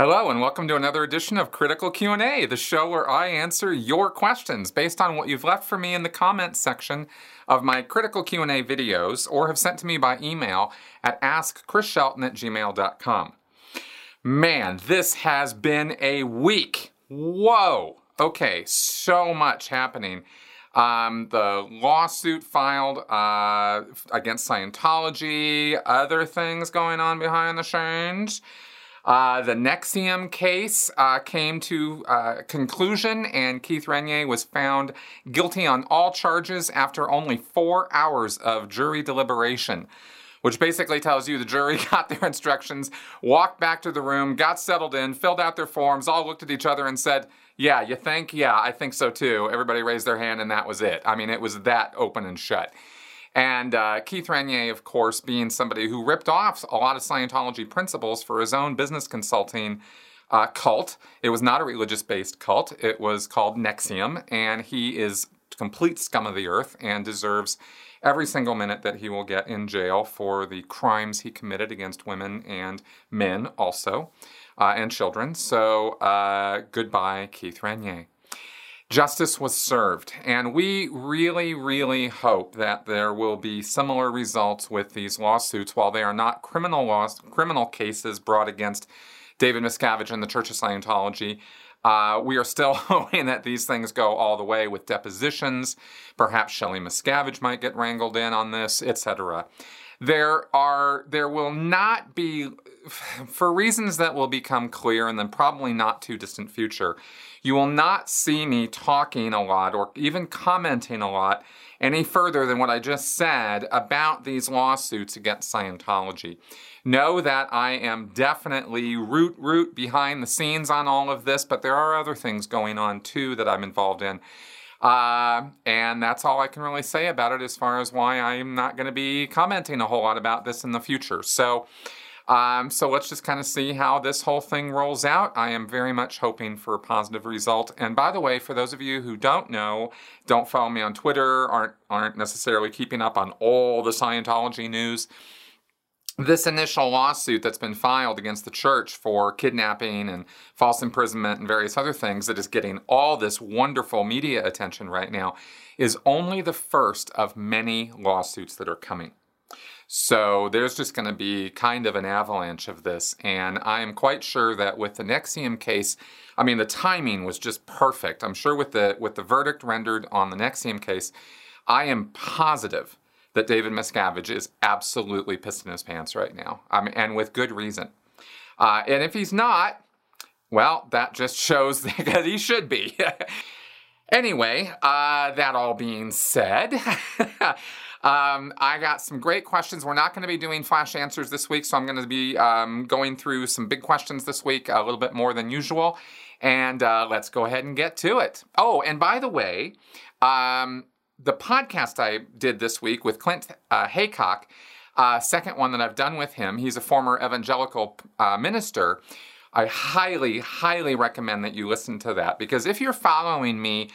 Hello and welcome to another edition of Critical Q&A, the show where I answer your questions based on what you've left for me in the comments section of my Critical Q&A videos or have sent to me by email at askchrisshelton at gmail.com. Man, this has been a week. Whoa! Okay, so much happening. Um, the lawsuit filed uh, against Scientology, other things going on behind the scenes. Uh, the NXIVM case uh, came to uh, conclusion, and Keith Raniere was found guilty on all charges after only four hours of jury deliberation. Which basically tells you the jury got their instructions, walked back to the room, got settled in, filled out their forms, all looked at each other and said, Yeah, you think? Yeah, I think so too. Everybody raised their hand, and that was it. I mean, it was that open and shut. And uh, Keith Raniere, of course, being somebody who ripped off a lot of Scientology principles for his own business consulting uh, cult. It was not a religious based cult, it was called NXIVM, and he is complete scum of the earth and deserves every single minute that he will get in jail for the crimes he committed against women and men also, uh, and children. So, uh, goodbye, Keith Raniere justice was served. And we really, really hope that there will be similar results with these lawsuits while they are not criminal laws, criminal cases brought against David Miscavige and the Church of Scientology. Uh, we are still hoping that these things go all the way with depositions. Perhaps Shelley Miscavige might get wrangled in on this, etc. There are there will not be for reasons that will become clear in the probably not too distant future. You will not see me talking a lot or even commenting a lot any further than what I just said about these lawsuits against Scientology. Know that I am definitely root root behind the scenes on all of this, but there are other things going on too that I'm involved in. Uh, and that's all I can really say about it as far as why I'm not going to be commenting a whole lot about this in the future. So, um, so let's just kind of see how this whole thing rolls out. I am very much hoping for a positive result. And by the way, for those of you who don't know, don't follow me on Twitter, aren't aren't necessarily keeping up on all the Scientology news. This initial lawsuit that's been filed against the church for kidnapping and false imprisonment and various other things that is getting all this wonderful media attention right now is only the first of many lawsuits that are coming. So there's just going to be kind of an avalanche of this. And I am quite sure that with the NXIVM case, I mean, the timing was just perfect. I'm sure with the, with the verdict rendered on the NXIVM case, I am positive that David Miscavige is absolutely pissed in his pants right now, mean, and with good reason. Uh, and if he's not, well, that just shows that he should be. anyway, uh, that all being said, Um, I got some great questions. We're not going to be doing flash answers this week, so I'm going to be um, going through some big questions this week, a little bit more than usual. And uh, let's go ahead and get to it. Oh, and by the way, um, the podcast I did this week with Clint uh, Haycock, uh, second one that I've done with him, he's a former evangelical uh, minister. I highly, highly recommend that you listen to that because if you're following me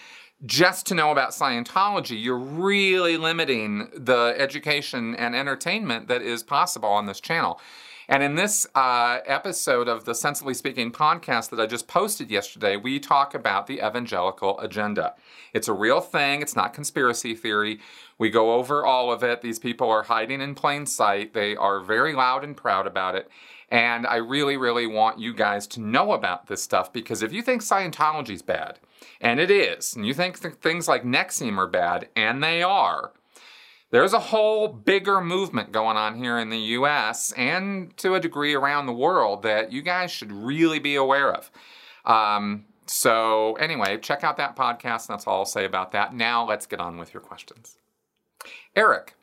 just to know about Scientology, you're really limiting the education and entertainment that is possible on this channel. And in this uh, episode of the Sensibly Speaking podcast that I just posted yesterday, we talk about the evangelical agenda. It's a real thing, it's not conspiracy theory. We go over all of it. These people are hiding in plain sight, they are very loud and proud about it. And I really, really want you guys to know about this stuff because if you think Scientology is bad, and it is, and you think th- things like NXIVM are bad, and they are, there's a whole bigger movement going on here in the US and to a degree around the world that you guys should really be aware of. Um, so, anyway, check out that podcast. That's all I'll say about that. Now, let's get on with your questions. Eric,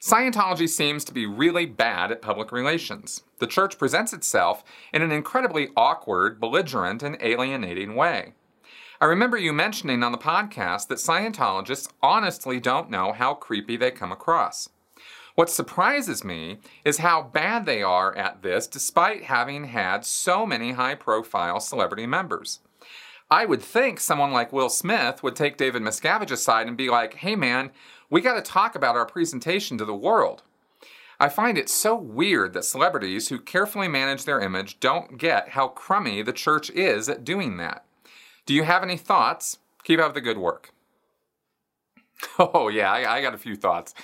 Scientology seems to be really bad at public relations. The church presents itself in an incredibly awkward, belligerent, and alienating way. I remember you mentioning on the podcast that Scientologists honestly don't know how creepy they come across. What surprises me is how bad they are at this despite having had so many high profile celebrity members. I would think someone like Will Smith would take David Miscavige aside and be like, hey man, we got to talk about our presentation to the world. I find it so weird that celebrities who carefully manage their image don't get how crummy the church is at doing that. Do you have any thoughts? Keep up the good work. Oh, yeah, I, I got a few thoughts.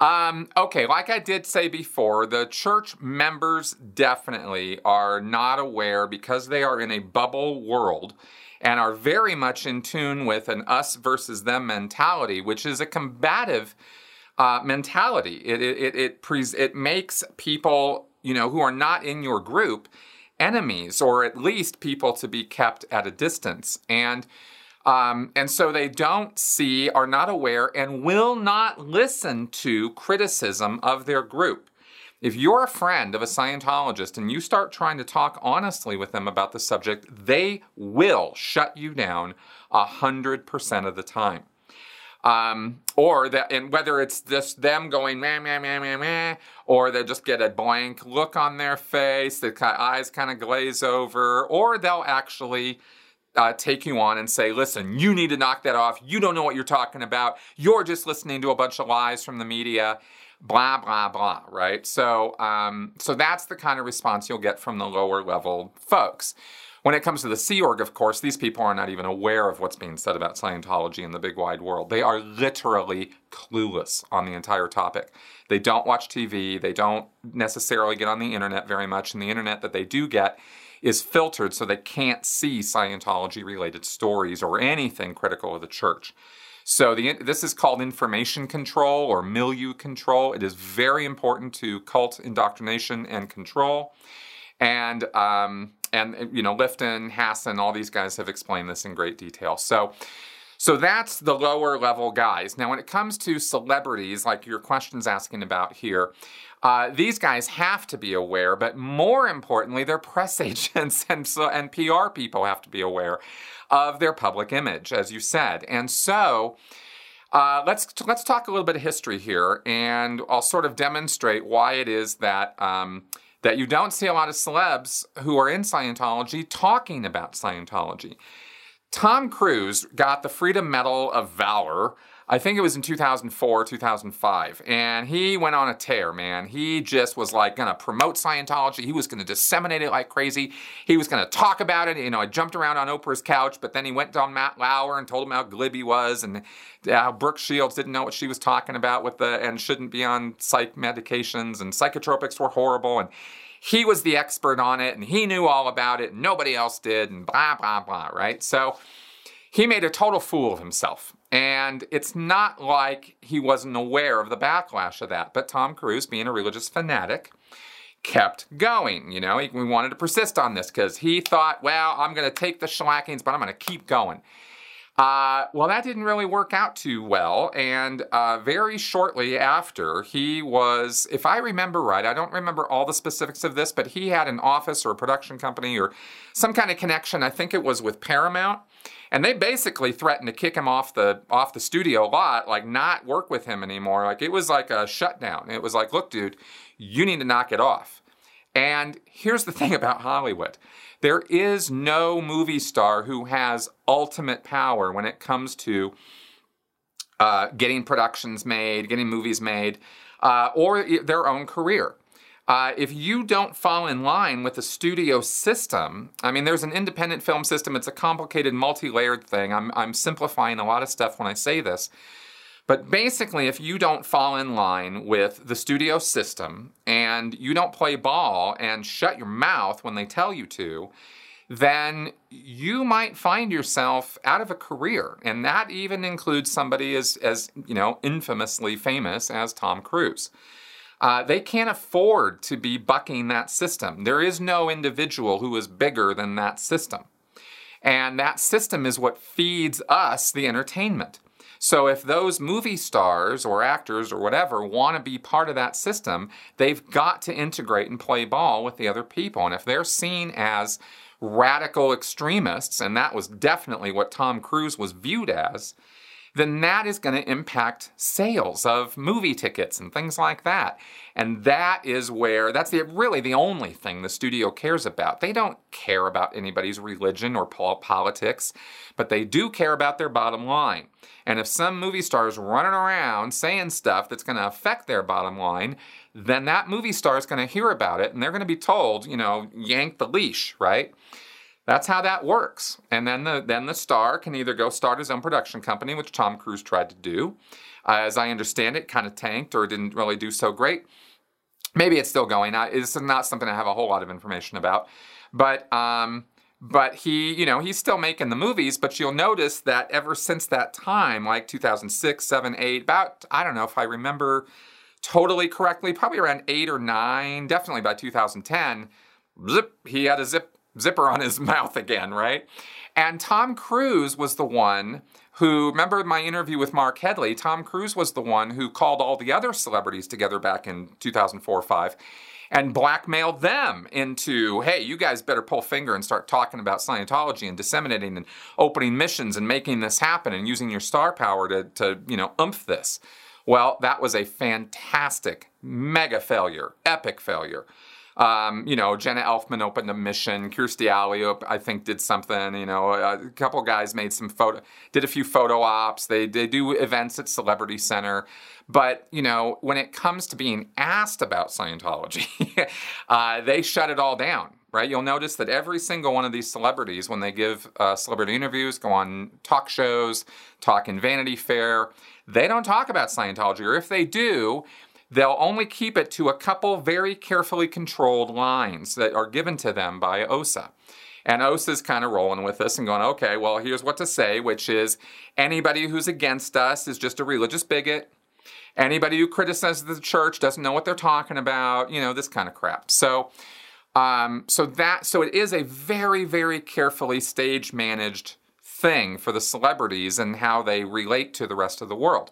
Um, okay, like I did say before, the church members definitely are not aware because they are in a bubble world and are very much in tune with an us versus them mentality, which is a combative uh, mentality. It it it it, it makes people you know who are not in your group enemies, or at least people to be kept at a distance, and. Um, and so they don't see, are not aware, and will not listen to criticism of their group. If you're a friend of a Scientologist and you start trying to talk honestly with them about the subject, they will shut you down 100% of the time. Um, or that, and whether it's just them going meh, meh, meh, meh, meh, or they just get a blank look on their face, the eyes kind of glaze over, or they'll actually uh, take you on and say, listen, you need to knock that off. You don't know what you're talking about. You're just listening to a bunch of lies from the media, blah, blah, blah, right? So, um, so that's the kind of response you'll get from the lower level folks. When it comes to the Sea Org, of course, these people are not even aware of what's being said about Scientology in the big wide world. They are literally clueless on the entire topic. They don't watch TV, they don't necessarily get on the internet very much, and the internet that they do get is filtered so they can't see Scientology related stories or anything critical of the church. So the, this is called information control or milieu control. It is very important to cult indoctrination and control. And um, and you know Lifton, Hassan, all these guys have explained this in great detail. So so that's the lower level guys. Now when it comes to celebrities, like your question's asking about here, uh, these guys have to be aware, but more importantly, their press agents and so and PR people have to be aware of their public image, as you said. And so, uh, let's let's talk a little bit of history here, and I'll sort of demonstrate why it is that. Um, that you don't see a lot of celebs who are in Scientology talking about Scientology. Tom Cruise got the Freedom Medal of Valor I think it was in 2004, 2005. And he went on a tear, man. He just was like gonna promote Scientology. He was gonna disseminate it like crazy. He was gonna talk about it. You know, I jumped around on Oprah's couch, but then he went on Matt Lauer and told him how glib he was and how Brooke Shields didn't know what she was talking about with the, and shouldn't be on psych medications and psychotropics were horrible. And he was the expert on it and he knew all about it and nobody else did and blah, blah, blah, right? So, he made a total fool of himself. And it's not like he wasn't aware of the backlash of that. But Tom Cruise, being a religious fanatic, kept going. You know, he, we wanted to persist on this because he thought, well, I'm going to take the shellackings, but I'm going to keep going. Uh, well, that didn't really work out too well. And uh, very shortly after, he was, if I remember right, I don't remember all the specifics of this, but he had an office or a production company or some kind of connection. I think it was with Paramount and they basically threatened to kick him off the off the studio lot, like not work with him anymore. Like it was like a shutdown. It was like, look, dude, you need to knock it off. And here's the thing about Hollywood. There is no movie star who has ultimate power when it comes to uh, getting productions made, getting movies made, uh, or their own career. Uh, if you don't fall in line with the studio system, I mean, there's an independent film system. It's a complicated, multi-layered thing. I'm, I'm simplifying a lot of stuff when I say this. But basically, if you don't fall in line with the studio system and you don't play ball and shut your mouth when they tell you to, then you might find yourself out of a career. And that even includes somebody as, as you know, infamously famous as Tom Cruise. Uh, they can't afford to be bucking that system. There is no individual who is bigger than that system. And that system is what feeds us the entertainment. So if those movie stars or actors or whatever want to be part of that system, they've got to integrate and play ball with the other people. And if they're seen as radical extremists, and that was definitely what Tom Cruise was viewed as, then that is going to impact sales of movie tickets and things like that. And that is where that's the, really the only thing the studio cares about. They don't care about anybody's religion or politics, but they do care about their bottom line. And if some movie star is running around saying stuff that's going to affect their bottom line, then that movie star is going to hear about it and they're going to be told, you know, yank the leash, right? That's how that works. And then the then the star can either go start his own production company, which Tom Cruise tried to do. Uh, as I understand it, kind of tanked or didn't really do so great. Maybe it's still going. I, it's not something I have a whole lot of information about, but um, but he, you know, he's still making the movies. But you'll notice that ever since that time, like 2006, 7, 8, about I don't know if I remember totally correctly, probably around eight or nine, definitely by 2010. Zip, he had a zip zipper on his mouth again, right? And Tom Cruise was the one who, remember my interview with Marc Headley? Tom Cruise was the one who called all the other celebrities together back in 2004 5 and blackmailed them into, hey, you guys better pull finger and start talking about Scientology and disseminating and opening missions and making this happen and using your star power to, to you know, umph this. Well, that was a fantastic, mega failure, epic failure. Um, you know, Jenna Elfman opened a mission. Kirstie Alley, I think, did something. You know, a couple guys made some photo, did a few photo ops. They they do events at Celebrity Center, but you know, when it comes to being asked about Scientology, uh, they shut it all down. Right? You'll notice that every single one of these celebrities, when they give uh, celebrity interviews, go on talk shows, talk in Vanity Fair, they don't talk about Scientology, or if they do, They'll only keep it to a couple very carefully controlled lines that are given to them by OSA. And OSA's kind of rolling with this and going, okay, well, here's what to say, which is anybody who's against us is just a religious bigot. Anybody who criticizes the church doesn't know what they're talking about, you know, this kind of crap. So, um, so that, so it is a very, very carefully stage managed thing for the celebrities and how they relate to the rest of the world.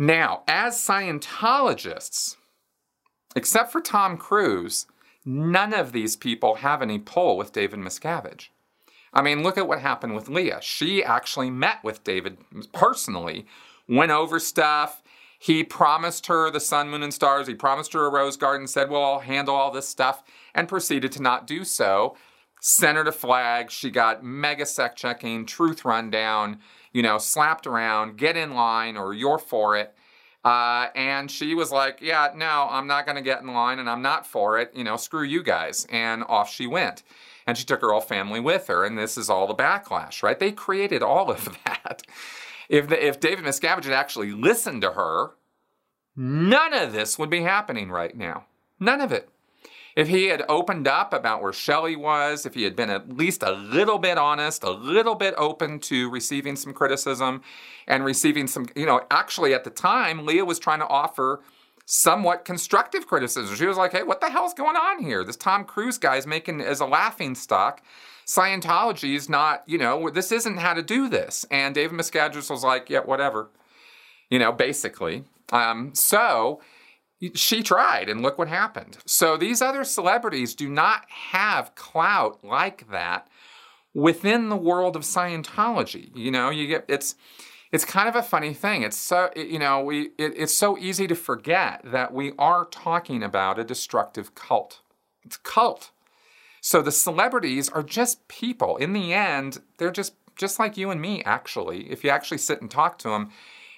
Now, as Scientologists, except for Tom Cruise, none of these people have any pull with David Miscavige. I mean, look at what happened with Leah. She actually met with David personally, went over stuff. He promised her the sun, moon, and stars. He promised her a rose garden, said, Well, I'll handle all this stuff, and proceeded to not do so. Sent her to flag. She got mega sec checking, truth rundown you know, slapped around, get in line, or you're for it. Uh, and she was like, Yeah, no, I'm not going to get in line and I'm not for it. You know, screw you guys. And off she went. And she took her whole family with her. And this is all the backlash, right? They created all of that. If, the, if David Miscavige had actually listened to her, none of this would be happening right now. None of it. If he had opened up about where Shelley was, if he had been at least a little bit honest, a little bit open to receiving some criticism and receiving some, you know, actually at the time, Leah was trying to offer somewhat constructive criticism. She was like, hey, what the hell's going on here? This Tom Cruise guy's making as a laughing stock. Scientology is not, you know, this isn't how to do this. And David Miscavige was like, yeah, whatever. You know, basically. Um, so she tried and look what happened. So these other celebrities do not have clout like that within the world of Scientology. You know, you get it's it's kind of a funny thing. It's so you know we it, it's so easy to forget that we are talking about a destructive cult. It's cult. So the celebrities are just people. In the end, they're just just like you and me. Actually, if you actually sit and talk to them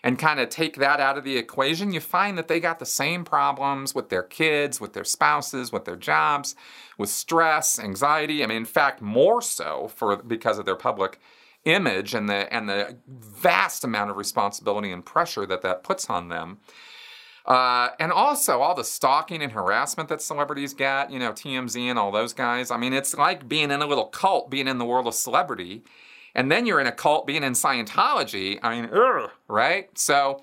and kind of take that out of the equation, you find that they got the same problems with their kids, with their spouses, with their jobs, with stress, anxiety. I mean, in fact, more so for because of their public image and the and the vast amount of responsibility and pressure that that puts on them. Uh, and also all the stalking and harassment that celebrities get, you know, TMZ and all those guys. I mean, it's like being in a little cult, being in the world of celebrity and then you're in a cult being in Scientology. I mean, ugh, right? So,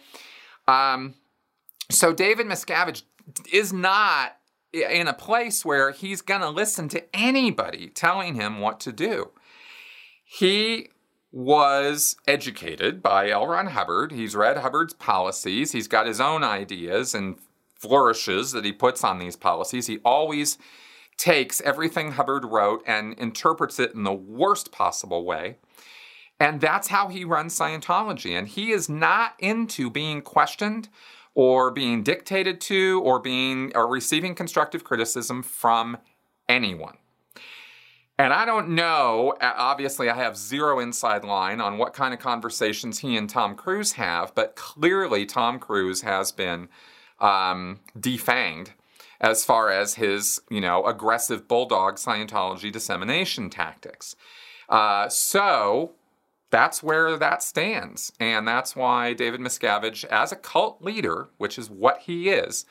um, so David Miscavige is not in a place where he's going to listen to anybody telling him what to do. He was educated by L. Ron Hubbard. He's read Hubbard's policies. He's got his own ideas and flourishes that he puts on these policies. He always takes everything Hubbard wrote and interprets it in the worst possible way And that's how he runs Scientology. And he is not into being questioned or being dictated to or being or receiving constructive criticism from anyone. And I don't know, obviously, I have zero inside line on what kind of conversations he and Tom Cruise have, but clearly Tom Cruise has been um, defanged as far as his, you know, aggressive bulldog Scientology dissemination tactics. Uh, so that's where that stands. And that's why David Miscavige, as a cult leader, which is what he is,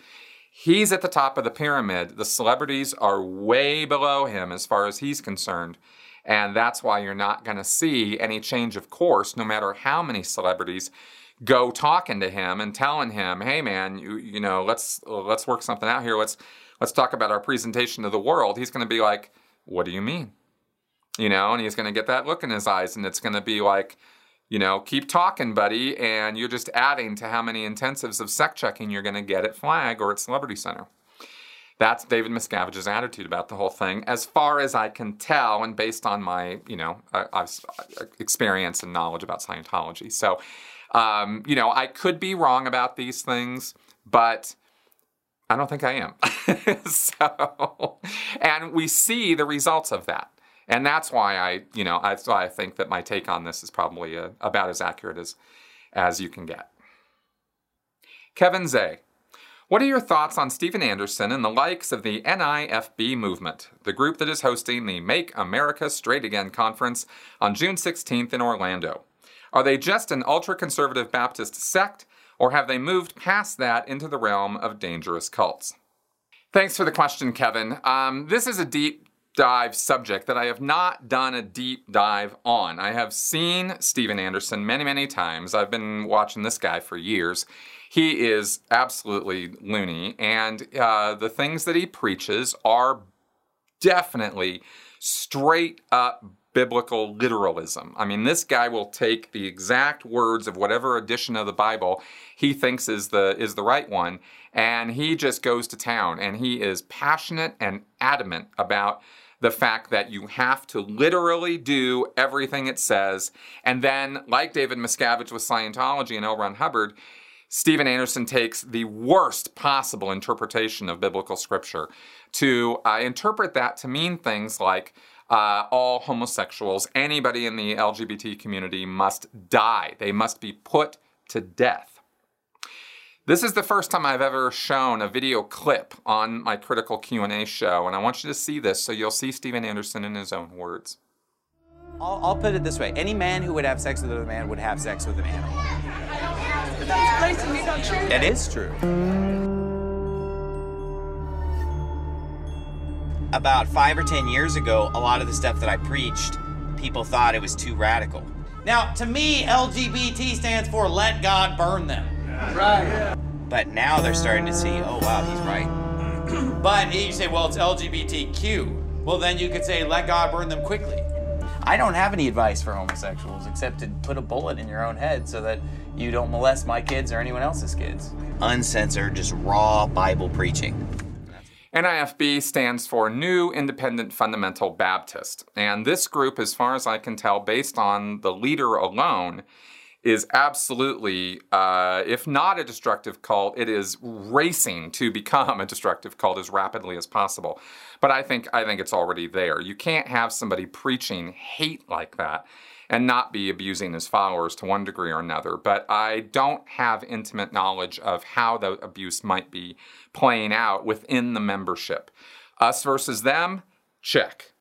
He's at the top of the pyramid. The celebrities are way below him as far as he's concerned. And that's why you're not going to see any change of course, no matter how many celebrities go talking to him and telling him, "Hey, man, you you know, let's let's work something out here. Let's let's talk about our presentation to the world." He's going to be like, "What do you mean?" You know, and he's going to get that look in his eyes, and it's going to be like, you know, keep talking, buddy, and you're just adding to how many intensives of sec checking you're going to get at Flag or at Celebrity Center. That's David Miscavige's attitude about the whole thing, as far as I can tell, and based on my, you know, uh, experience and knowledge about Scientology. So, um, you know, I could be wrong about these things, but I don't think I am. so, and we see the results of that. And that's why I, you know, that's why I think that my take on this is probably a, uh, about as accurate as, as you can get. Kevin Zay. What are your thoughts on Steven Anderson and the likes of the NIFB movement, the group that is hosting the Make America Straight Again conference on June 16th in Orlando? Are they just an ultra conservative Baptist sect, or have they moved past that into the realm of dangerous cults? Thanks for the question, Kevin. Um, this is a deep dive subject that I have not done a deep dive on. I have seen Steven Anderson many, many times. I've been watching this guy for years. He is absolutely loony, and uh, the things that he preaches are definitely straight up biblical literalism. I mean, this guy will take the exact words of whatever edition of the Bible he thinks is the is the right one, and he just goes to town. And he is passionate and adamant about the fact that you have to literally do everything it says. And then, like David Miscavige with Scientology and L. Ron Hubbard, Stephen Anderson takes the worst possible interpretation of biblical scripture to uh, interpret that to mean things like uh, all homosexuals, anybody in the LGBT community must die. They must be put to death. This is the first time I've ever shown a video clip on my Critical Q&A show, and I want you to see this so you'll see Steven Anderson in his own words. I'll, I'll put it this way. Any man who would have sex with a man would have sex with an animal. That's. It is true. About five or ten years ago, a lot of the stuff that I preached, people thought it was too radical. Now, to me, LGBT stands for let God burn them. Right. But now they're starting to see, oh wow, he's right. but you say, well, it's LGBTQ. Well, then you could say, let God burn them quickly. I don't have any advice for homosexuals except to put a bullet in your own head so that you don't molest my kids or anyone else's kids. Uncensored, just raw Bible preaching. NIFB stands for New Independent Fundamental Baptist. And this group, as far as I can tell, based on the leader alone, is absolutely, uh, if not a destructive cult, it is racing to become a destructive cult as rapidly as possible. But I think I think it's already there. You can't have somebody preaching hate like that and not be abusing his followers to one degree or another. But I don't have intimate knowledge of how the abuse might be playing out within the membership. Us versus them, check.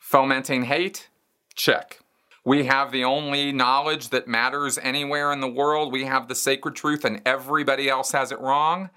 Fomenting hate, check. We have the only knowledge that matters anywhere in the world. We have the sacred truth and everybody else has it wrong.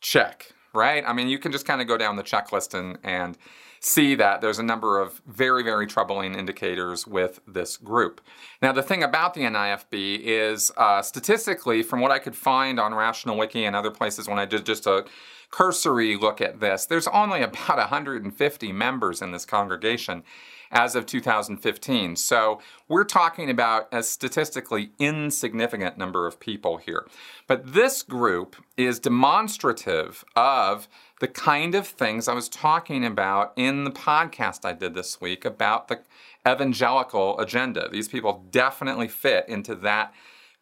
Check, right? I mean, you can just kind of go down the checklist and, and see that there's a number of very, very troubling indicators with this group. Now, the thing about the NIFB is uh, statistically, from what I could find on Rational Wiki and other places when I did just a cursory look at this, there's only about 150 members in this congregation as of 2015. So we're talking about a statistically insignificant number of people here. But this group is demonstrative of the kind of things I was talking about in the podcast I did this week about the evangelical agenda. These people definitely fit into that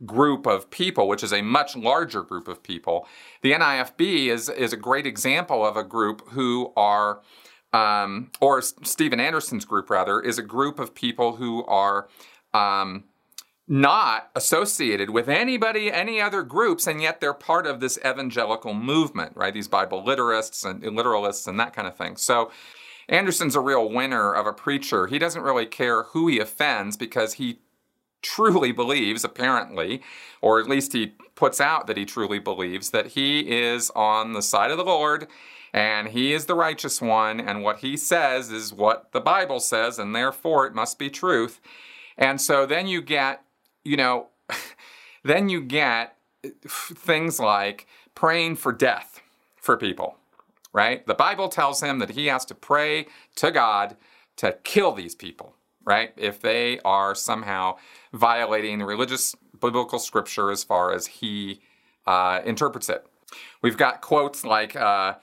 group of people, which is a much larger group of people. The NIFB is, is a great example of a group who are, um, or Steven Anderson's group rather, is a group of people who are um, not associated with anybody, any other groups, and yet they're part of this evangelical movement, right? These Bible literists and literalists and that kind of thing. So Anderson's a real winner of a preacher. He doesn't really care who he offends because he truly believes, apparently, or at least he puts out that he truly believes, that he is on the side of the Lord and he is the righteous one, and what he says is what the Bible says, and therefore it must be truth. And so then you get, you know, then you get things like praying for death for people, right? The Bible tells him that he has to pray to God to kill these people right? If they are somehow violating the religious biblical scripture as far as he uh, interprets it. We've got quotes like uh,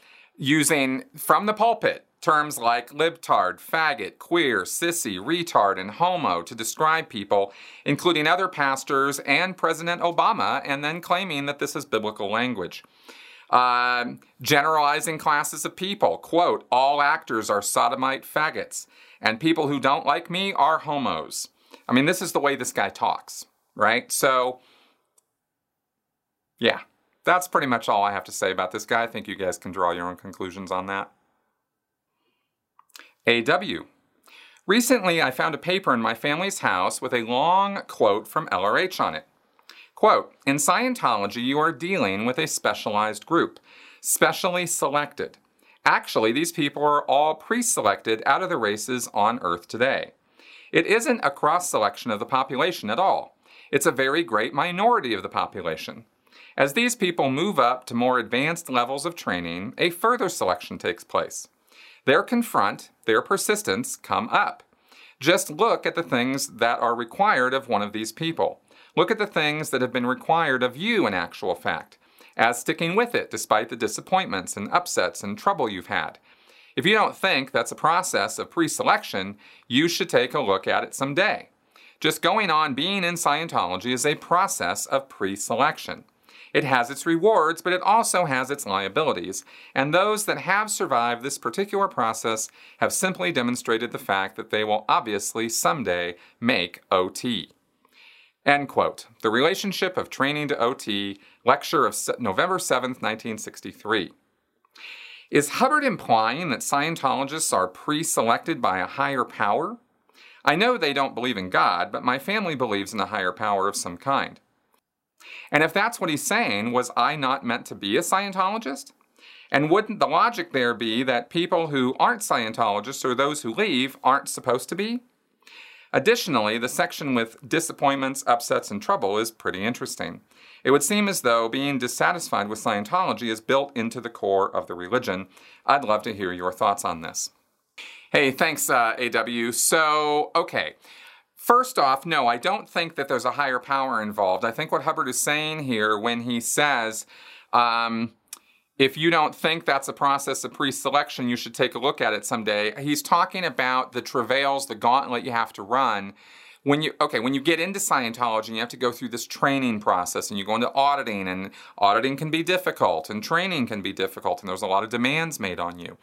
using from the pulpit terms like libtard, faggot, queer, sissy, retard, and homo to describe people, including other pastors and President Obama, and then claiming that this is biblical language. Uh, generalizing classes of people, quote, all actors are sodomite faggots and people who don't like me are homos. I mean, this is the way this guy talks, right? So, yeah, that's pretty much all I have to say about this guy. I think you guys can draw your own conclusions on that. AW. Recently, I found a paper in my family's house with a long quote from LRH on it. Quote In Scientology, you are dealing with a specialized group, specially selected. Actually, these people are all pre selected out of the races on Earth today. It isn't a cross selection of the population at all. It's a very great minority of the population. As these people move up to more advanced levels of training, a further selection takes place. Their confront, their persistence come up. Just look at the things that are required of one of these people. Look at the things that have been required of you in actual fact as sticking with it despite the disappointments and upsets and trouble you've had. If you don't think that's a process of pre selection, you should take a look at it someday. Just going on being in Scientology is a process of pre selection. It has its rewards, but it also has its liabilities, and those that have survived this particular process have simply demonstrated the fact that they will obviously someday make OT. End quote. The Relationship of Training to OT, lecture of November 7th, 1963. Is Hubbard implying that Scientologists are pre selected by a higher power? I know they don't believe in God, but my family believes in a higher power of some kind. And if that's what he's saying, was I not meant to be a Scientologist? And wouldn't the logic there be that people who aren't Scientologists or those who leave aren't supposed to be? Additionally, the section with disappointments, upsets, and trouble is pretty interesting. It would seem as though being dissatisfied with Scientology is built into the core of the religion. I'd love to hear your thoughts on this. Hey, thanks, uh, AW. So, okay. First off, no, I don't think that there's a higher power involved. I think what Hubbard is saying here when he says, um, if you don't think that's a process of pre-selection, you should take a look at it someday. He's talking about the travails, the gauntlet you have to run when you okay when you get into scientology you have to go through this training process and you go into auditing and auditing can be difficult and training can be difficult and there's a lot of demands made on you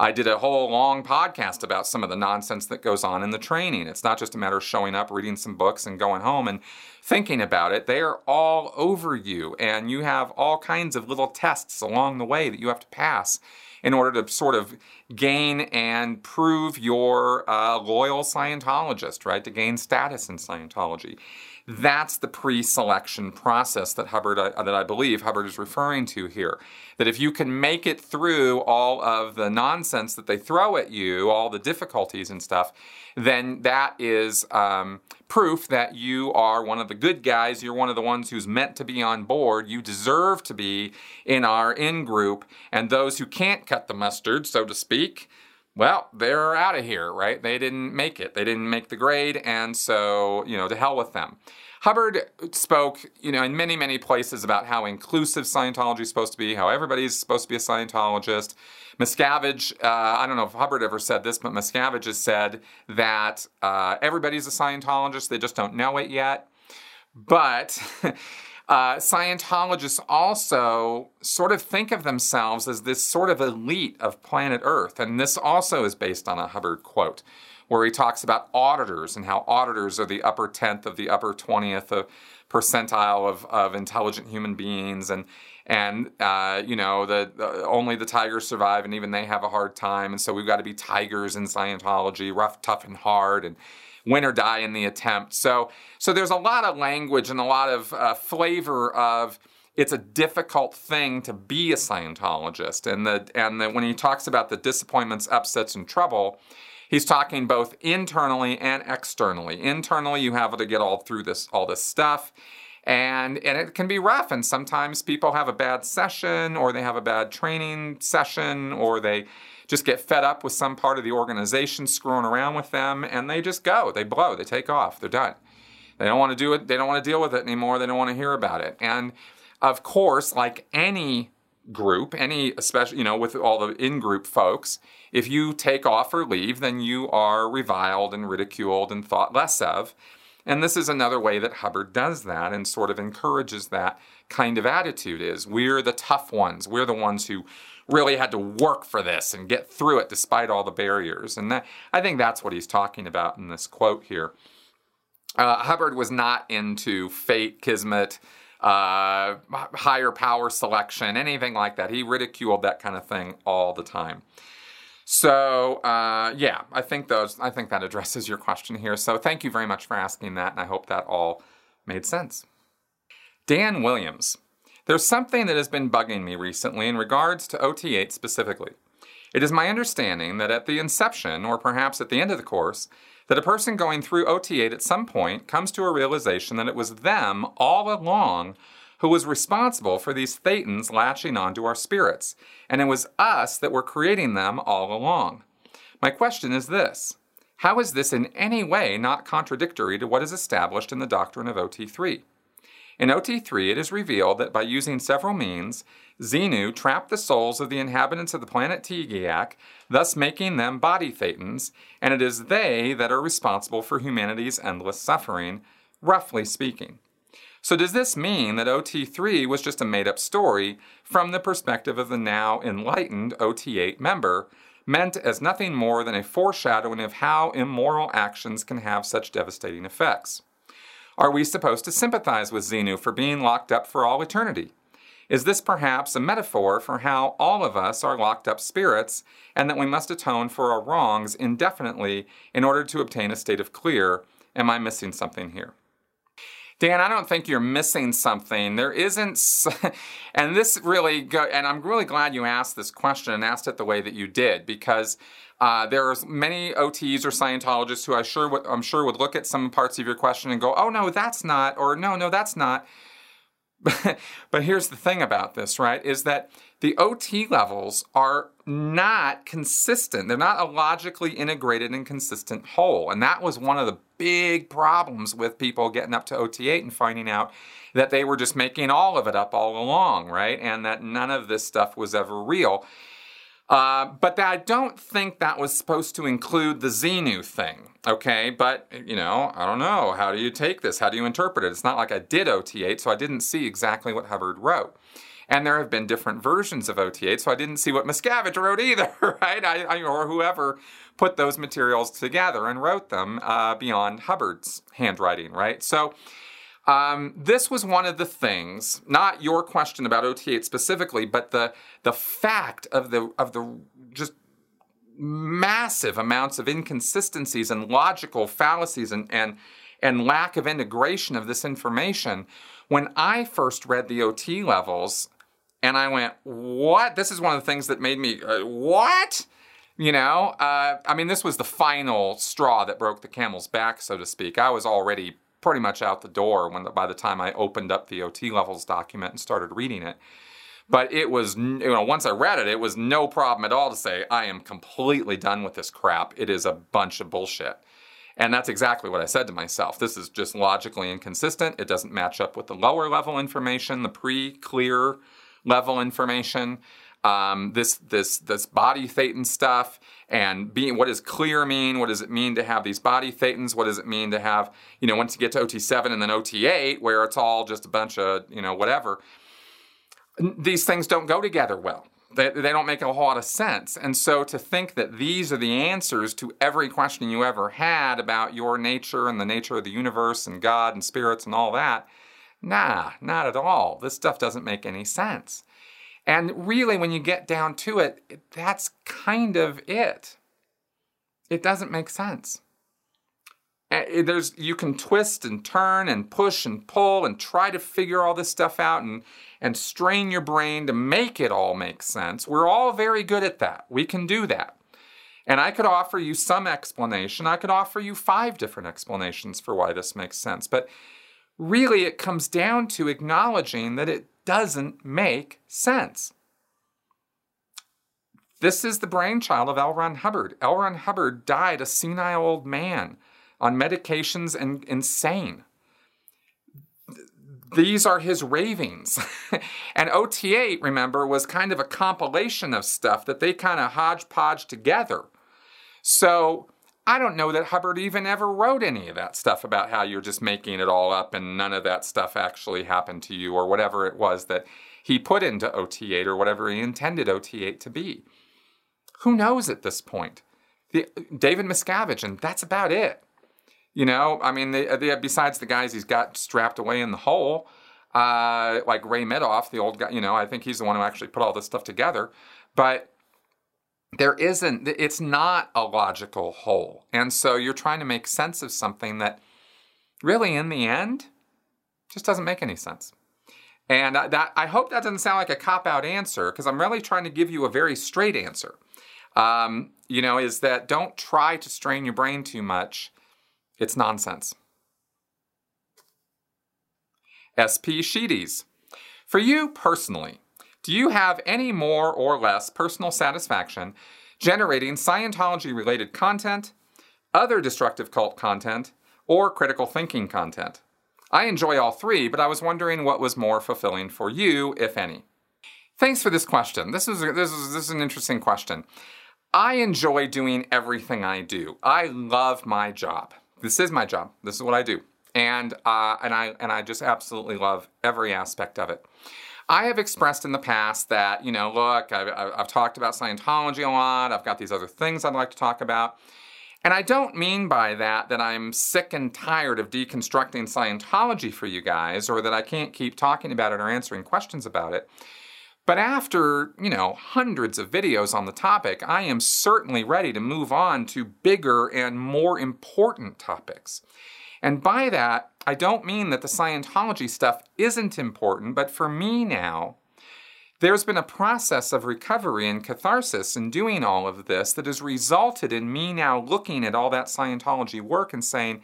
I did a whole long podcast about some of the nonsense that goes on in the training. It's not just a matter of showing up, reading some books, and going home and thinking about it. They are all over you, and you have all kinds of little tests along the way that you have to pass in order to sort of gain and prove you're a uh, loyal Scientologist, right? To gain status in Scientology. That's the pre-selection process that Hubbard, uh, that I believe Hubbard is referring to here. That if you can make it through all of the nonsense that they throw at you, all the difficulties and stuff, then that is um, proof that you are one of the good guys. You're one of the ones who's meant to be on board. You deserve to be in our in group. And those who can't cut the mustard, so to speak, well, they're out of here, right? They didn't make it. They didn't make the grade, and so, you know, to hell with them. Hubbard spoke, you know, in many, many places about how inclusive Scientology is supposed to be, how everybody's supposed to be a Scientologist. Miscavige, uh, I don't know if Hubbard ever said this, but Miscavige has said that uh, everybody's a Scientologist, they just don't know it yet. But uh, Scientologists also sort of think of themselves as this sort of elite of planet Earth. And this also is based on a Hubbard quote where he talks about auditors and how auditors are the upper tenth of the upper 20th of percentile of, of intelligent human beings and and uh, you know the, the, only the tigers survive and even they have a hard time and so we've got to be tigers in scientology rough tough and hard and win or die in the attempt so so there's a lot of language and a lot of uh, flavor of it's a difficult thing to be a scientologist and the and the, when he talks about the disappointments upsets and trouble He's talking both internally and externally. Internally, you have to get all through this all this stuff. And, and it can be rough, and sometimes people have a bad session, or they have a bad training session, or they just get fed up with some part of the organization screwing around with them, and they just go, they blow, they take off, they're done. They don't want to do it, they don't want to deal with it anymore, they don't want to hear about it. And of course, like any group, any especially you know with all the in-group folks, if you take off or leave, then you are reviled and ridiculed and thought less of. And this is another way that Hubbard does that and sort of encourages that kind of attitude is we're the tough ones. We're the ones who really had to work for this and get through it despite all the barriers. And that, I think that's what he's talking about in this quote here. Uh, Hubbard was not into fate, kismet, uh, higher power selection, anything like that. He ridiculed that kind of thing all the time. So uh, yeah, I think those. I think that addresses your question here. So thank you very much for asking that, and I hope that all made sense. Dan Williams, there's something that has been bugging me recently in regards to OT8 specifically. It is my understanding that at the inception, or perhaps at the end of the course, that a person going through OT8 at some point comes to a realization that it was them all along who was responsible for these thetans latching onto our spirits, and it was us that were creating them all along. My question is this How is this in any way not contradictory to what is established in the doctrine of OT3? In OT3, it is revealed that by using several means, Xenu trapped the souls of the inhabitants of the planet Teegeeack, thus making them body thetans, and it is they that are responsible for humanity's endless suffering, roughly speaking. So, does this mean that OT3 was just a made up story from the perspective of the now enlightened OT8 member, meant as nothing more than a foreshadowing of how immoral actions can have such devastating effects? Are we supposed to sympathize with Xenu for being locked up for all eternity? Is this perhaps a metaphor for how all of us are locked up spirits and that we must atone for our wrongs indefinitely in order to obtain a state of clear? Am I missing something here? Dan, I don't think you're missing something. There isn't, and this really, go, and I'm really glad you asked this question and asked it the way that you did because uh, there's many OTs or Scientologists who I sure would, I'm sure would look at some parts of your question and go, "Oh no, that's not," or "No, no, that's not." but here's the thing about this, right? Is that the OT levels are not consistent. They're not a logically integrated and consistent whole. And that was one of the big problems with people getting up to OT8 and finding out that they were just making all of it up all along, right? And that none of this stuff was ever real. Uh, but I don't think that was supposed to include the Xenu thing, okay? But, you know, I don't know. How do you take this? How do you interpret it? It's not like I did OT8, so I didn't see exactly what Hubbard wrote. And there have been different versions of OT8, so I didn't see what Miscavige wrote either, right? I, I, or whoever put those materials together and wrote them uh, beyond Hubbard's handwriting, right? So, um, this was one of the things, not your question about OT8 specifically, but the the fact of the of the just massive amounts of inconsistencies and logical fallacies and and and lack of integration of this information. When I first read the OT levels, and I went, "What?" This is one of the things that made me, uh, "What?" You know, uh, I mean, this was the final straw that broke the camel's back, so to speak. I was already pretty much out the door when by the time I opened up the OT levels document and started reading it. But it was, you know, once I read it, it was no problem at all to say, I am completely done with this crap. It is a bunch of bullshit. And that's exactly what I said to myself. This is just logically inconsistent. It doesn't match up with the lower level information, the pre clear level information. Um, this this this body thetan stuff and being what does clear mean? What does it mean to have these body thetans? What does it mean to have you know once you get to OT7 and then OT8 where it's all just a bunch of you know whatever? These things don't go together well. They, they don't make a whole lot of sense. And so to think that these are the answers to every question you ever had about your nature and the nature of the universe and God and spirits and all that, nah, not at all. This stuff doesn't make any sense. And really, when you get down to it, that's kind of it. It doesn't make sense. There's, you can twist and turn and push and pull and try to figure all this stuff out and, and strain your brain to make it all make sense. We're all very good at that. We can do that. And I could offer you some explanation. I could offer you five different explanations for why this makes sense. But really, it comes down to acknowledging that it doesn't make sense. This is the brainchild of L. Ron Hubbard. L. Ron Hubbard died a senile old man on medications and insane. These are his ravings. and OT8, remember, was kind of a compilation of stuff that they kind of hodgepodge together. So I don't know that Hubbard even ever wrote any of that stuff about how you're just making it all up and none of that stuff actually happened to you or whatever it was that he put into OT8 or whatever he intended OT8 to be. Who knows at this point? The, David Miscavige, and that's about it. You know, I mean, they, they, besides the guys he's got strapped away in the hole, uh, like Ray Mithoff, the old guy, you know, I think he's the one who actually put all this stuff together. But there isn't, it's not a logical whole. And so you're trying to make sense of something that really, in the end, just doesn't make any sense. And that I hope that doesn't sound like a cop out answer because I'm really trying to give you a very straight answer. Um, you know, is that don't try to strain your brain too much it's nonsense. SP Sheeties. For you personally, do you have any more or less personal satisfaction generating Scientology related content, other destructive cult content, or critical thinking content? I enjoy all three, but I was wondering what was more fulfilling for you, if any. Thanks for this question. This is, this is, this is an interesting question. I enjoy doing everything I do. I love my job this is my job. This is what I do, and uh, and I and I just absolutely love every aspect of it. I have expressed in the past that you know, look, I've, I've talked about Scientology a lot. I've got these other things I'd like to talk about. And I don't mean by that that I'm sick and tired of deconstructing Scientology for you guys or that I can't keep talking about it or answering questions about it. But after, you know, hundreds of videos on the topic, I am certainly ready to move on to bigger and more important topics. And by that, I don't mean that the Scientology stuff isn't important, but for me now, there's been a process of recovery and catharsis in doing all of this that has resulted in me now looking at all that Scientology work and saying,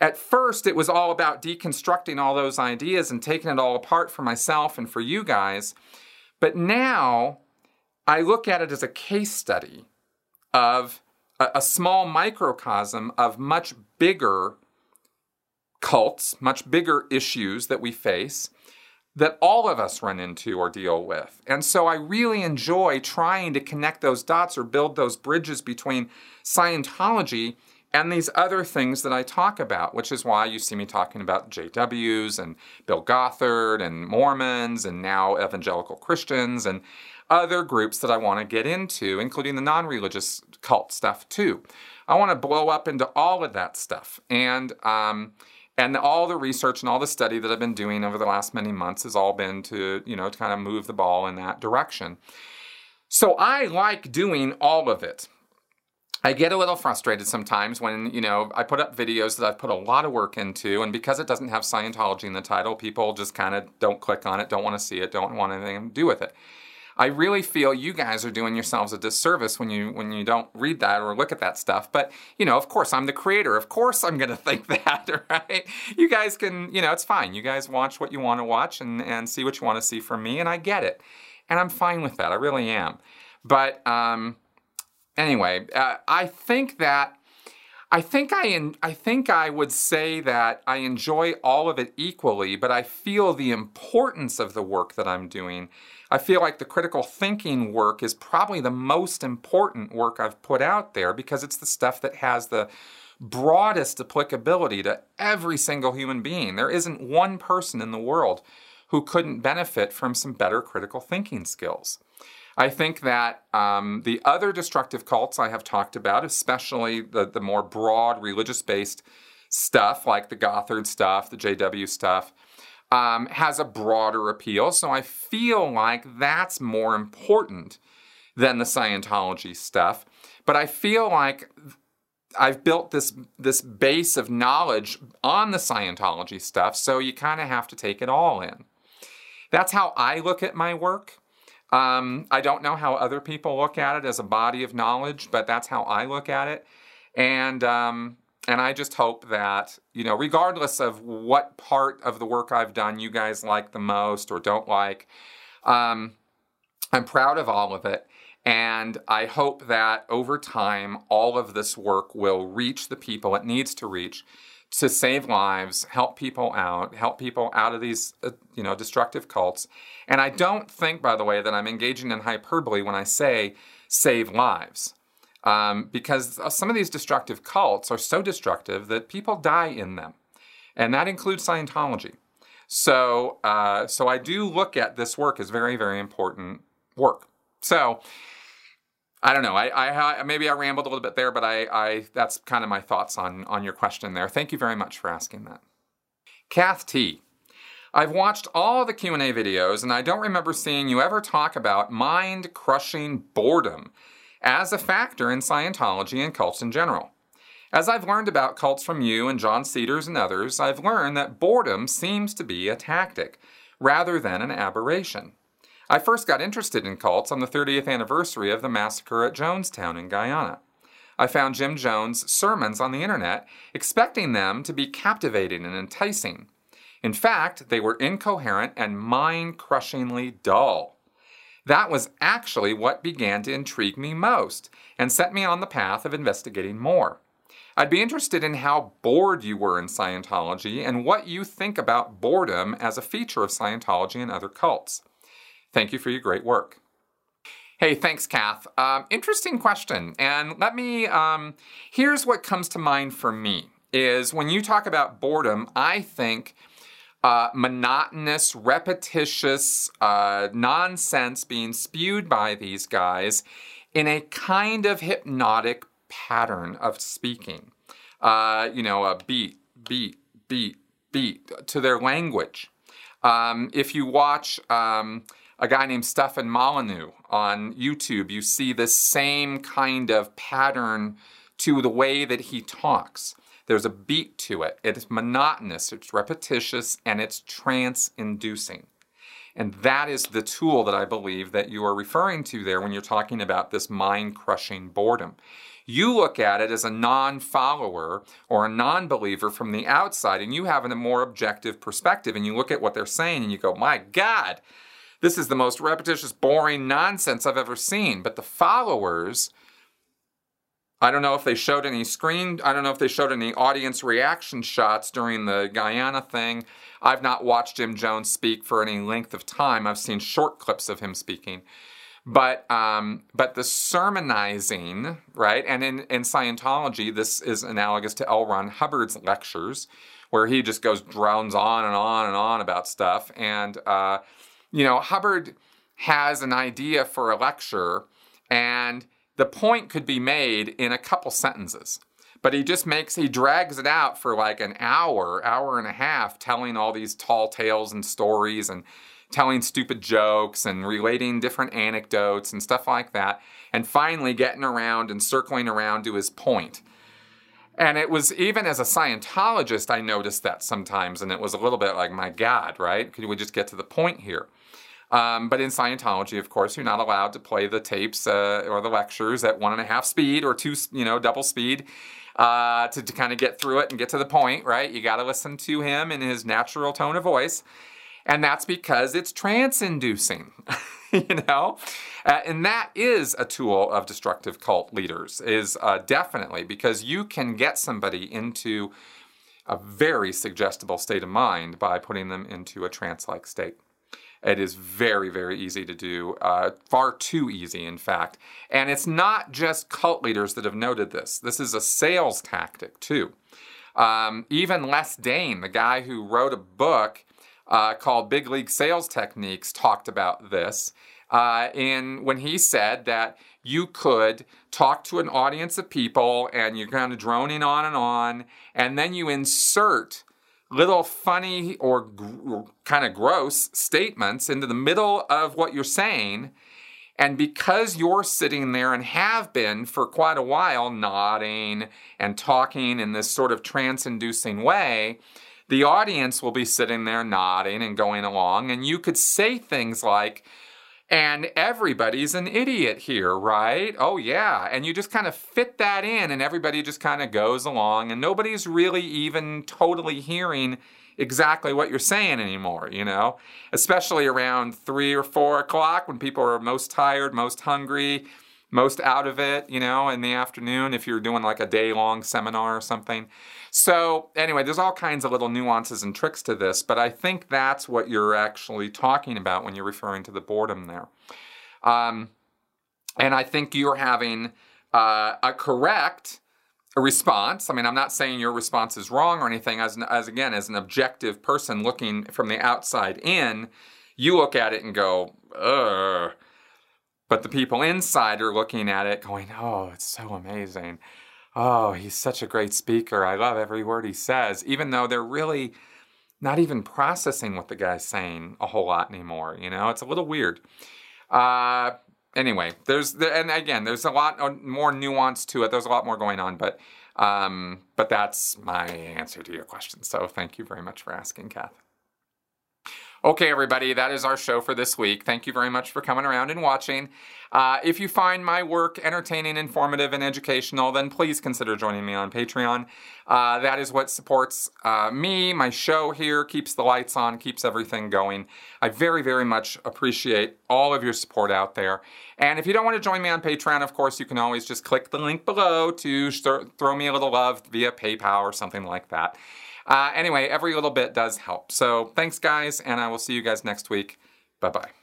at first, it was all about deconstructing all those ideas and taking it all apart for myself and for you guys. But now I look at it as a case study of a, a small microcosm of much bigger cults, much bigger issues that we face that all of us run into or deal with. And so I really enjoy trying to connect those dots or build those bridges between Scientology and these other things that I talk about, which is why you see me talking about JWs and Bill Gothard and Mormons and now evangelical Christians and other groups that I want to get into, including the non religious cult stuff too. I want to blow up into all of that stuff. And, um, and all the research and all the study that I've been doing over the last many months has all been to, you know, to kind of move the ball in that direction. So I like doing all of it. I get a little frustrated sometimes when, you know, I put up videos that I've put a lot of work into, and because it doesn't have Scientology in the title, people just kind of don't click on it, don't want to see it, don't want anything to do with it. I really feel you guys are doing yourselves a disservice when you when you don't read that or look at that stuff. But you know, of course, I'm the creator. Of course, I'm going to think that, right? You guys can, you know, it's fine. You guys watch what you want to watch and and see what you want to see from me, and I get it, and I'm fine with that. I really am. But um, anyway, uh, I think that I think I en- I think I would say that I enjoy all of it equally, but I feel the importance of the work that I'm doing. I feel like the critical thinking work is probably the most important work I've put out there because it's the stuff that has the broadest applicability to every single human being. There isn't one person in the world who couldn't benefit from some better critical thinking skills. I think that um, the other destructive cults I have talked about, especially the, the more broad religious based stuff like the Gothard stuff, the JW stuff, um, has a broader appeal. So I feel like that's more important than the Scientology stuff. But I feel like I've built this this base of knowledge on the Scientology stuff, so you kind of have to take it all in. That's how I look at my work. Um, I don't know how other people look at it as a body of knowledge, but that's how I look at it. And um, and I just hope that you know, regardless of what part of the work I've done you guys like the most or don't like, um, I'm proud of all of it. And I hope that over time, all of this work will reach the people it needs to reach to save lives, help people out, help people out of these, uh, you know, destructive cults. And I don't think, by the way, that I'm engaging in hyperbole when I say save lives. Um, because some of these destructive cults are so destructive that people die in them. And that includes Scientology. So, uh, so I do look at this work as very, very important work. So, I don't know. I, I maybe I rambled a little bit there, but I, I that's kind of my thoughts on on your question there. Thank you very much for asking that. Kath T. I've watched all the Q&A videos and I don't remember seeing you ever talk about mind-crushing boredom as a factor in Scientology and cults in general. As I've learned about cults from you and John Cedars and others, I've learned that boredom seems to be a tactic rather than an aberration. I first got interested in cults on the 30th anniversary of the massacre at Jonestown in Guyana. I found Jim Jones' sermons on the internet, expecting them to be captivating and enticing. In fact, they were incoherent and mind crushingly dull. That was actually what began to intrigue me most and set me on the path of investigating more. I'd be interested in how bored you were in Scientology and what you think about boredom as a feature of Scientology and other cults. Thank you for your great work. Hey, thanks, Kath. Um, interesting question. And let me, um, here's what comes to mind for me is when you talk about boredom, I think uh, monotonous, repetitious uh, nonsense being spewed by these guys in a kind of hypnotic pattern of speaking. Uh, you know, a beat, beat, beat, beat to their language. Um, if you watch, um, a guy named Stefan Molyneux on YouTube, you see the same kind of pattern to the way that he talks. There's a beat to it. It's monotonous, it's repetitious, and it's trance inducing. And that is the tool that I believe that you are referring to there when you're talking about this mind crushing boredom. You look at it as a non follower or a non believer from the outside, and you have a more objective perspective, and you look at what they're saying and you go, My God, this is the most repetitious, boring nonsense I've ever seen. But the followers, I don't know if they showed any screen, I don't know if they showed any audience reaction shots during the Guyana thing. I've not watched Jim Jones speak for any length of time. I've seen short clips of him speaking. But um, but the sermonizing, right? And in, in Scientology, this is analogous to L. Ron Hubbard's lectures, where he just goes drones on and on and on about stuff. And uh, you know, Hubbard has an idea for a lecture, and the point could be made in a couple sentences. But he just makes, he drags it out for like an hour, hour and a half, telling all these tall tales and stories and telling stupid jokes and relating different anecdotes and stuff like that. And finally getting around and circling around to his point. And it was even as a Scientologist, I noticed that sometimes, and it was a little bit like, my God, right? Could we just get to the point here? Um, but in Scientology, of course, you're not allowed to play the tapes uh, or the lectures at one and a half speed or two, you know, double speed uh, to, to kind of get through it and get to the point, right? You got to listen to him in his natural tone of voice. And that's because it's trance inducing. you know? Uh, and that is a tool of destructive cult leaders, is uh, definitely because you can get somebody into a very suggestible state of mind by putting them into a trance like state. It is very, very easy to do, uh, far too easy, in fact. And it's not just cult leaders that have noted this, this is a sales tactic, too. Um, even Les Dane, the guy who wrote a book uh, called Big League Sales Techniques, talked about this. Uh, in when he said that you could talk to an audience of people and you're kind of droning on and on, and then you insert little funny or gr- kind of gross statements into the middle of what you're saying. And because you're sitting there and have been for quite a while nodding and talking in this sort of trance inducing way, the audience will be sitting there nodding and going along. And you could say things like, and everybody's an idiot here, right? Oh, yeah. And you just kind of fit that in, and everybody just kind of goes along, and nobody's really even totally hearing exactly what you're saying anymore, you know? Especially around three or four o'clock when people are most tired, most hungry, most out of it, you know, in the afternoon if you're doing like a day long seminar or something. So, anyway, there's all kinds of little nuances and tricks to this, but I think that's what you're actually talking about when you're referring to the boredom there. Um, and I think you're having uh, a correct response. I mean, I'm not saying your response is wrong or anything. As, an, as again, as an objective person looking from the outside in, you look at it and go, ugh. But the people inside are looking at it going, oh, it's so amazing oh, he's such a great speaker. I love every word he says, even though they're really not even processing what the guy's saying a whole lot anymore. You know, it's a little weird. Uh, anyway, there's and again, there's a lot more nuance to it. There's a lot more going on, but um, but that's my answer to your question. So thank you very much for asking, Kath. Okay, everybody, that is our show for this week. Thank you very much for coming around and watching. Uh, if you find my work entertaining, informative, and educational, then please consider joining me on Patreon. Uh, that is what supports uh, me, my show here, keeps the lights on, keeps everything going. I very, very much appreciate all of your support out there. And if you don't want to join me on Patreon, of course, you can always just click the link below to throw me a little love via PayPal or something like that. Uh, anyway, every little bit does help. So thanks, guys, and I will see you guys next week. Bye bye.